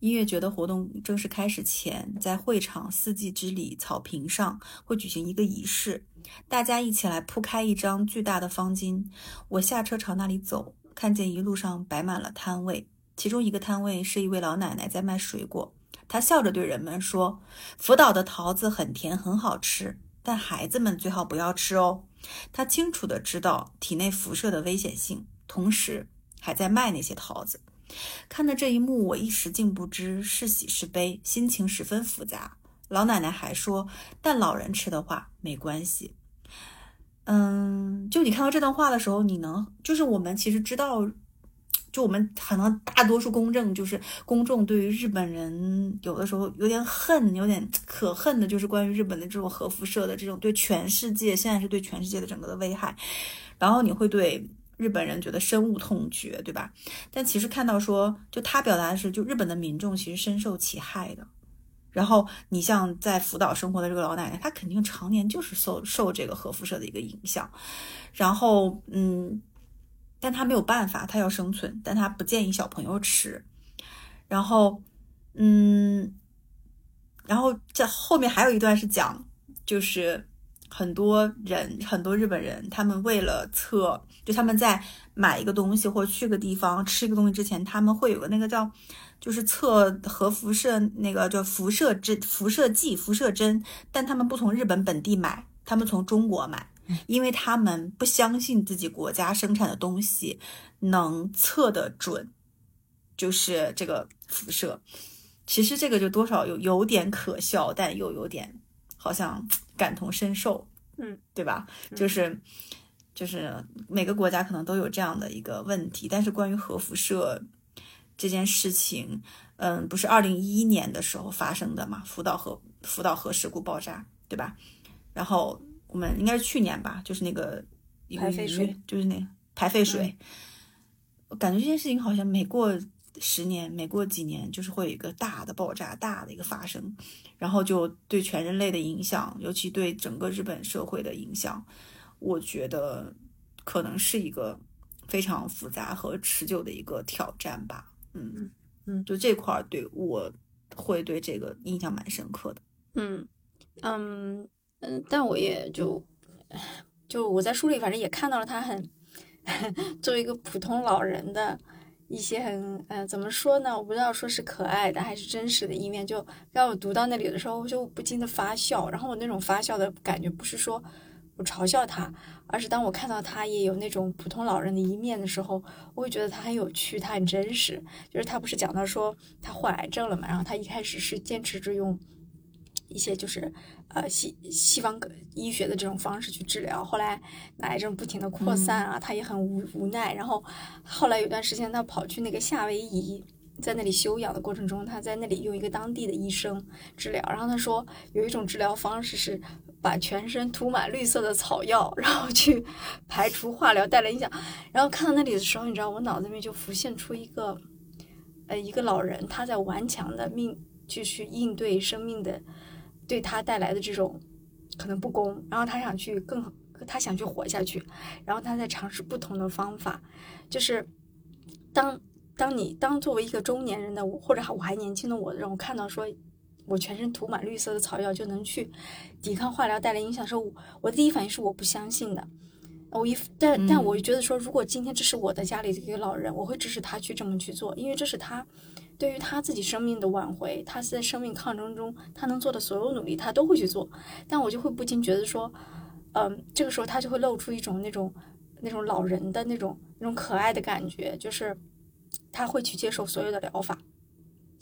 Speaker 3: 音乐节的活动正式开始前，在会场四季之里草坪上会举行一个仪式，大家一起来铺开一张巨大的方巾。我下车朝那里走，看见一路上摆满了摊位，其中一个摊位是一位老奶奶在卖水果。他笑着对人们说：“福岛的桃子很甜，很好吃，但孩子们最好不要吃哦。”他清楚地知道体内辐射的危险性，同时还在卖那些桃子。看到这一幕，我一时竟不知是喜是悲，心情十分复杂。老奶奶还说：“但老人吃的话没关系。”嗯，就你看到这段话的时候，你能就是我们其实知道。就我们可能大多数公正，就是公众对于日本人有的时候有点恨，有点可恨的，就是关于日本的这种核辐射的这种对全世界，现在是对全世界的整个的危害，然后你会对日本人觉得深恶痛绝，对吧？但其实看到说，就他表达的是，就日本的民众其实深受其害的。然后你像在福岛生活的这个老奶奶，她肯定常年就是受受这个核辐射的一个影响。然后，嗯。但他没有办法，他要生存，但他不建议小朋友吃。然后，嗯，然后这后面还有一段是讲，就是很多人，很多日本人，他们为了测，就他们在买一个东西或去个地方吃一个东西之前，他们会有个那个叫，就是测核辐射那个叫辐射针、辐射剂、辐射针，但他们不从日本本地买，他们从中国买，因为他们不相信自己国家生产的东西能测得准，就是这个辐射。其实这个就多少有有点可笑，但又有点好像感同身受，
Speaker 2: 嗯，
Speaker 3: 对吧？就是就是每个国家可能都有这样的一个问题，但是关于核辐射这件事情，嗯，不是二零一一年的时候发生的嘛？福岛核福岛核事故爆炸，对吧？然后我们应该是去年吧，就是那个一个鱼
Speaker 2: 排废水，
Speaker 3: 就是那个排废水，我感觉这件事情好像每过十年，每过几年，就是会有一个大的爆炸，大的一个发生，然后就对全人类的影响，尤其对整个日本社会的影响，我觉得可能是一个非常复杂和持久的一个挑战吧。嗯。
Speaker 2: 嗯。
Speaker 3: 就这块儿对我会对这个印象蛮深刻的。
Speaker 2: 嗯。嗯但我也就就我在书里反正也看到了他很 作为一个普通老人的一些很呃怎么说呢？我不知道说是可爱的还是真实的一面。就让我读到那里的时候，我就不禁的发笑。然后我那种发笑的感觉不是说我嘲笑他，而是当我看到他也有那种普通老人的一面的时候，我会觉得他很有趣，他很真实。就是他不是讲到说他患癌症了嘛，然后他一开始是坚持着用一些就是呃西西方医学的这种方式去治疗，后来那癌症不停的扩散啊，他也很无无奈。然后后来有段时间，他跑去那个夏威夷，在那里休养的过程中，他在那里用一个当地的医生治疗。然后他说有一种治疗方式是把全身涂满绿色的草药，然后去排除化疗带来影响。然后看到那里的时候，你知道我脑子里面就浮现出一个呃一个老人，他在顽强的命就去应对生命的对他带来的这种可能不公，然后他想去更他想去活下去，然后他在尝试不同的方法，就是当当你当作为一个中年人的我，或者我还年轻的我让，我看到说我全身涂满绿色的草药就能去抵抗化疗带来影响的时候，我第一反应是我不相信的。我一但但我觉得说，如果今天这是我的家里的一个老人，我会支持他去这么去做，因为这是他对于他自己生命的挽回，他在生命抗争中他能做的所有努力，他都会去做。但我就会不禁觉得说，嗯，这个时候他就会露出一种那种那种老人的那种那种可爱的感觉，就是他会去接受所有的疗法。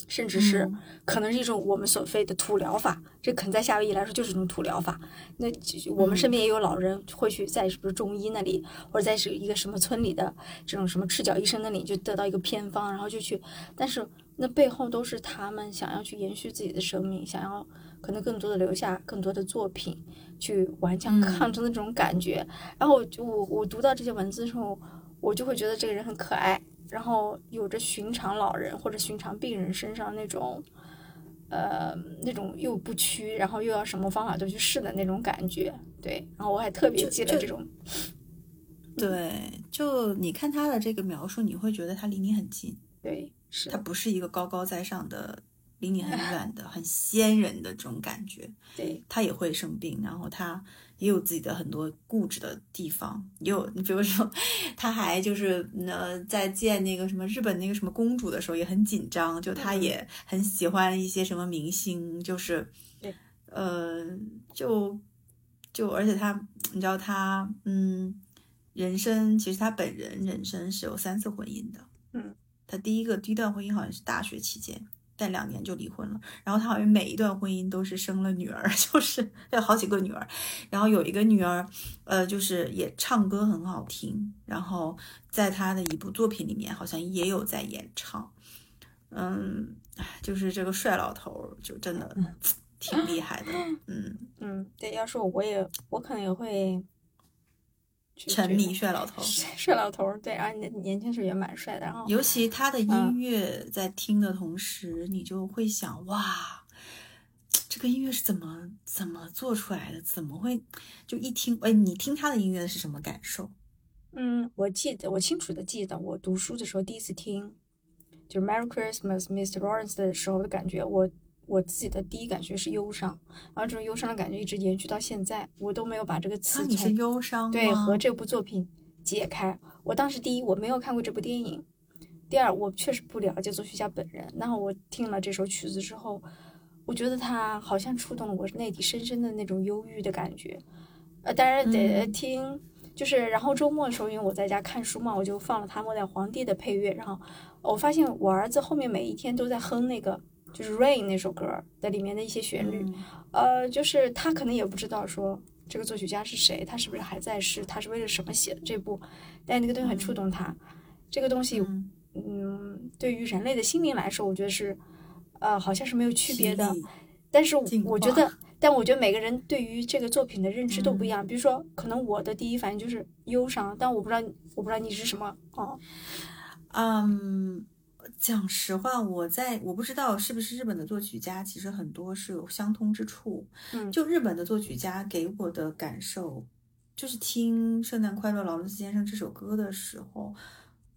Speaker 2: 甚至是
Speaker 3: 嗯
Speaker 2: 可能是一种我们所谓的土疗法，这可能在夏威夷来说就是一种土疗法。那我们身边也有老人会去在是不是中医那里，或者在是一个什么村里的这种什么赤脚医生那里就得到一个偏方，然后就去，但是那背后都是他们想要去延续自己的生命，想要可能更多的留下更多的作品，去顽强
Speaker 3: 嗯
Speaker 2: 抗争的这种感觉。然后我就我我读到这些文字的时候，我就会觉得这个人很可爱。然后有着寻常老人或者寻常病人身上那种，呃，那种又不屈，然后又要什么方法都去试的那种感觉，对。然后我还特别记得这种，
Speaker 3: 对，就你看他的这个描述，你会觉得他离你很近，
Speaker 2: 对，是
Speaker 3: 他不是一个高高在上的，离你很远的、很 仙人的这种感觉。
Speaker 2: 对，
Speaker 3: 他也会生病，然后他也有自己的很多固执的地方，也有你比如说，他还就是呃，在见那个什么日本那个什么公主的时候也很紧张，就他
Speaker 2: 嗯
Speaker 3: 也很喜欢一些什么明星，就是
Speaker 2: 对，
Speaker 3: 呃，就就而且他你知道他嗯，人生其实他本人人生是有三次婚姻的，
Speaker 2: 嗯，
Speaker 3: 他第一个第一段婚姻好像是大学期间。但两年就离婚了，然后他好像每一段婚姻都是生了女儿，就是有好几个女儿，然后有一个女儿，呃，就是也唱歌很好听，然后在他的一部作品里面好像也有在演唱，嗯，就是这个帅老头儿就真的挺厉害的，嗯，
Speaker 2: 嗯，对。要是我，我也我可能也会去
Speaker 3: 沉迷帅 老头。
Speaker 2: 帅帅老头，对，然后年年轻时候也蛮帅的，然后
Speaker 3: 尤其他的音
Speaker 2: 嗯
Speaker 3: 乐在听的同时，你就会想哇，这个音乐是怎么怎么做出来的？怎么会就一听？哎，你听他的音乐是什么感受？
Speaker 2: 嗯，我记得我清楚的记得我读书的时候第一次听就是 Merry Christmas, Mr. Lawrence 的时候的感觉，我我自己的第一感觉是忧伤，然后这种忧伤的感觉一直延续到现在，我都没有把这个
Speaker 3: 啊，
Speaker 2: 词
Speaker 3: 你是
Speaker 2: 从
Speaker 3: 忧伤
Speaker 2: 对和这部作品解开。我当时第一我没有看过这部电影，第二我确实不了解作曲家本人。然后我听了这首曲子之后，我觉得它好像触动了我内底深深的那种忧郁的感觉。呃，当然得
Speaker 3: 嗯
Speaker 2: 听，就是然后周末的时候，因为我在家看书嘛，我就放了他《末代皇帝》的配乐，然后我发现我儿子后面每一天都在哼那个就是《Rain》那首歌的里面的一些旋律。
Speaker 3: 嗯
Speaker 2: 呃，就是他可能也不知道说这个作曲家是谁，他是不是还在世，他是为了什么写的这部，但那个东西很触动他。这个东西，
Speaker 3: 嗯
Speaker 2: 嗯，对于人类的心灵来说，我觉得是，呃，好像是没有区别的但是我觉得，但我觉得每个人对于这个作品的认知都不一样。比如说，可能我的第一反应就是忧伤，但我不知道，我不知道你是什么哦。
Speaker 3: 嗯，讲实话，我在我不知道是不是日本的作曲家，其实很多是有相通之处。
Speaker 2: 嗯
Speaker 3: 就日本的作曲家给我的感受，就是听《圣诞快乐，劳伦斯先生》这首歌的时候，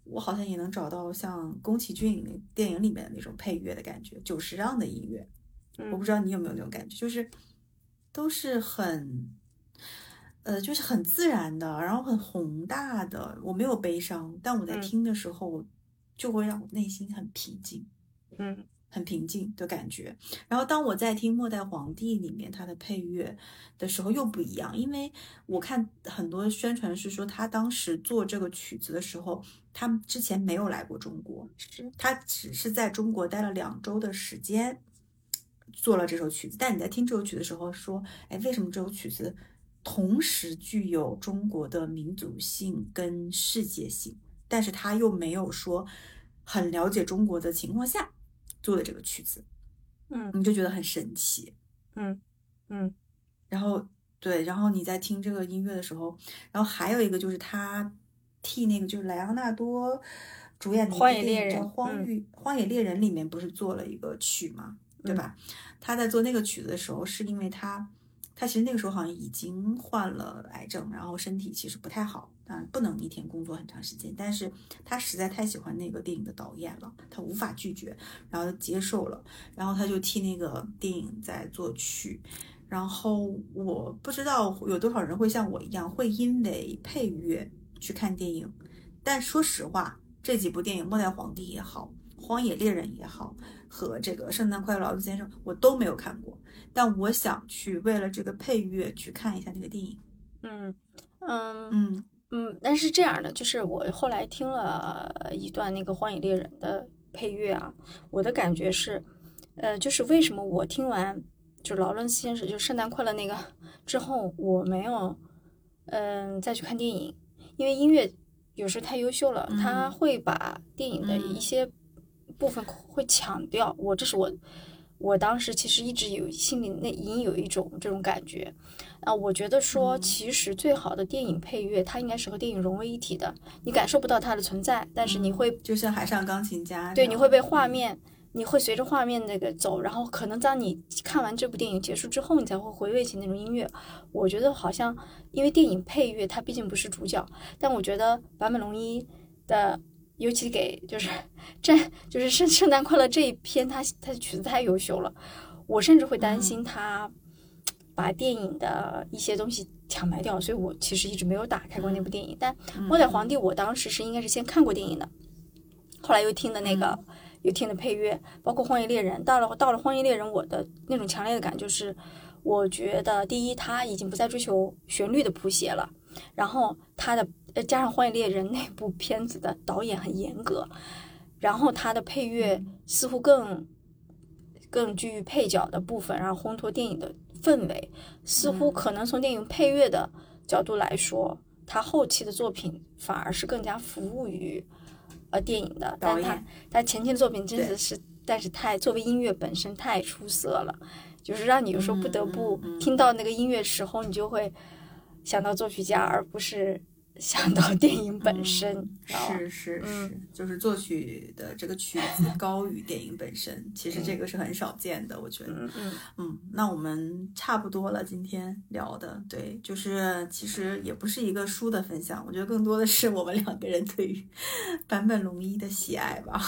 Speaker 3: 我好像也能找到像宫崎骏那电影里面的那种配乐的感觉，久石让的音乐。
Speaker 2: 嗯
Speaker 3: 我不知道你有没有那种感觉，就是都是很，呃，就是很自然的，然后很宏大的。我没有悲伤，但我在
Speaker 2: 嗯
Speaker 3: 听的时候，就会让我内心很平静，
Speaker 2: 嗯
Speaker 3: 很平静的感觉。然后当我在听《末代皇帝》里面他的配乐的时候，又不一样，因为我看很多宣传是说他当时做这个曲子的时候，他们之前没有来过中国，
Speaker 2: 是
Speaker 3: 他只是在中国待了两周的时间，做了这首曲子。但你在听这首曲子的时候说，哎，为什么这首曲子同时具有中国的民族性跟世界性，但是他又没有说很了解中国的情况下做的这个曲子，
Speaker 2: 嗯。
Speaker 3: 你就觉得很神奇。
Speaker 2: 嗯。嗯。
Speaker 3: 然后对，然后你在听这个音乐的时候，然后还有一个就是他替那个就是莱昂纳多主演的
Speaker 2: 荒野猎人嗯
Speaker 3: 荒域、荒野猎人》里面不是做了一个曲嘛，对吧？他在做那个曲子的时候，是因为他他其实那个时候好像已经患了癌症，然后身体其实不太好，当然不能一天工作很长时间，但是他实在太喜欢那个电影的导演了，他无法拒绝，然后接受了，然后他就替那个电影在作曲。然后我不知道有多少人会像我一样，会因为配乐去看电影。但说实话，这几部电影《末代皇帝》也好，《荒野猎人》也好，和这个《圣诞快乐，劳伦斯先生》，我都没有看过。但我想去为了这个配乐去看一下那个电影。
Speaker 2: 嗯嗯
Speaker 3: 嗯
Speaker 2: 嗯，但是这样的，就是我后来听了一段那个《荒野猎人》的配乐啊，我的感觉是，呃，就是为什么我听完就劳伦斯先生就《圣诞快乐》那个之后，我没有嗯、再去看电影，因为音乐有时候太优秀了，他
Speaker 3: 嗯
Speaker 2: 会把电影的一
Speaker 3: 嗯
Speaker 2: 些部分会强调。我这是我我当时其实一直有心里那隐隐有一种这种感觉。啊，我觉得说，
Speaker 3: 嗯
Speaker 2: 其实最好的电影配乐，它应该是和电影融为一体的。你感受不到它的存在，但是你会
Speaker 3: 就像海上钢琴家，
Speaker 2: 对，你会被画面，你会随着画面那个走，然后可能当你看完这部电影结束之后，你才会回味起那种音乐。我觉得好像，因为电影配乐它毕竟不是主角，但我觉得坂本龙一的，尤其给就是 这就是圣圣诞快乐这一篇，他他的曲子太优秀了，我甚至会担心他把电影的一些东西抢埋掉，所以我其实一直没有打开过那部电影。但《末代皇帝》我当时是应该是先看过电影的，后来又听的那个。又听的配乐，包括《荒野猎人》。到了到了《荒野猎人》，我的那种强烈的感就是，我觉得第一，他已经不再追求旋律的谱写了，然后他的呃加上《荒野猎人》那部片子的导演很严格，然后他的配乐似乎更更居于配角的部分，然后烘托电影的氛围，似乎可能从电影配乐的角度来说，他后期的作品反而是更加服务于。呃，电影的，但他他前期的作品真的是，但是太作为音乐本身太出色了，就是让你有时候不得不听到那个音乐时候，你就会想到作曲家，而不是 想到电影本身。
Speaker 3: 是是
Speaker 2: 嗯
Speaker 3: 是，就是作曲的这个曲子 高于电影本身，其实这个是很少见的，我觉得。
Speaker 2: 嗯嗯
Speaker 3: 嗯，那我们差不多了，今天聊的，对，就是其实也不是一个书的分享，我觉得更多的是我们两个人对于 坂本龙一的喜爱吧。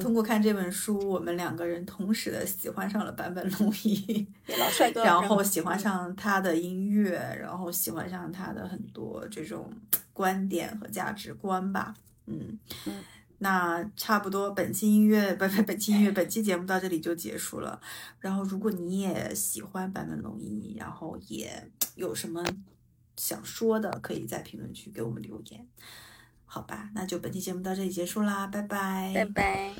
Speaker 3: 通过看这本书，我们两个人同时的喜欢上了坂本龙一，
Speaker 2: 老帅哥，
Speaker 3: 然后喜欢上他的音乐，然后喜欢上他的很多这种观点和价值观吧。嗯
Speaker 2: 嗯，
Speaker 3: 那差不多本期音乐 不不本期音乐本期节目到这里就结束了。然后如果你也喜欢坂本龙一，然后也有什么想说的，可以在评论区给我们留言。好吧，那就本期节目到这里结束啦，拜拜，
Speaker 2: 拜拜。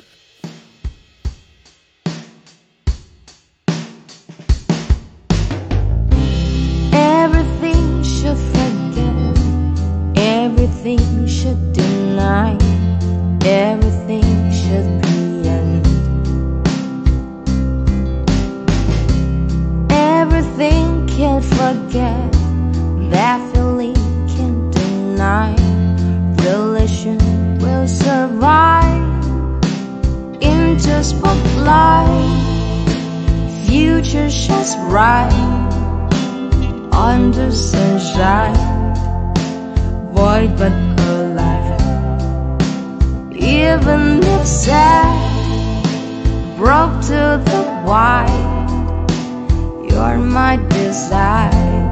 Speaker 4: Everything should forget, everything should deny, everything should be end. Everything can forget, survive into spotlight. Future shines bright under sunshine, void but alive. Even if sad, broke to the white, you're my desire.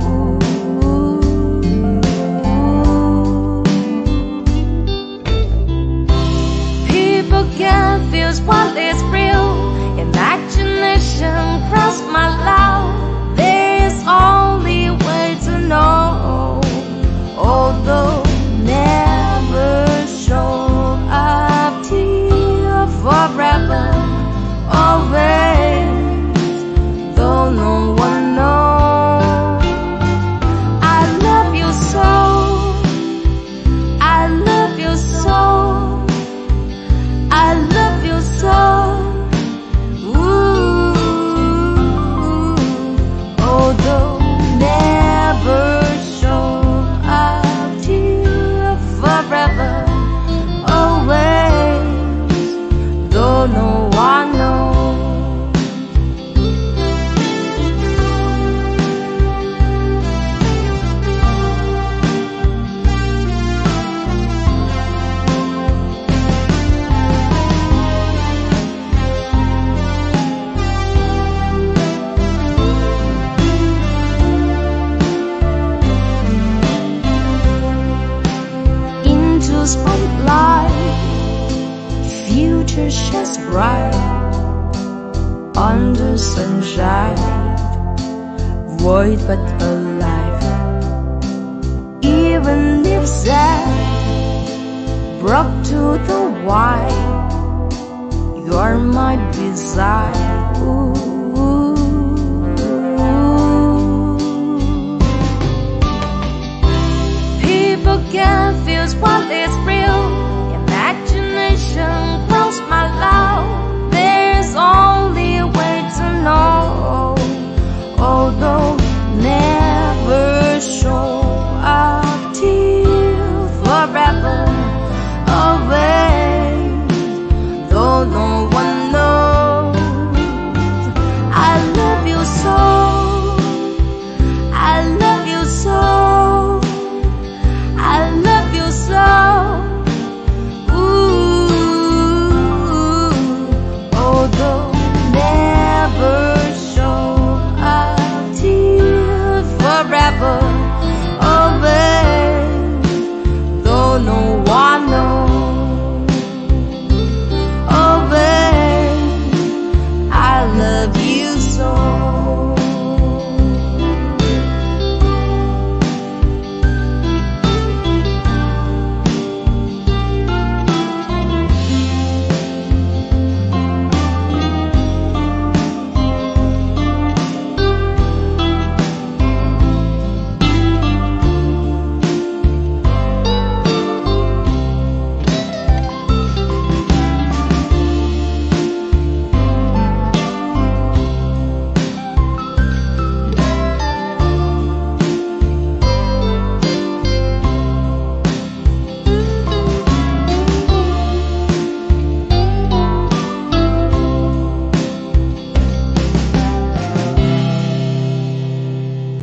Speaker 4: People confuse what is real.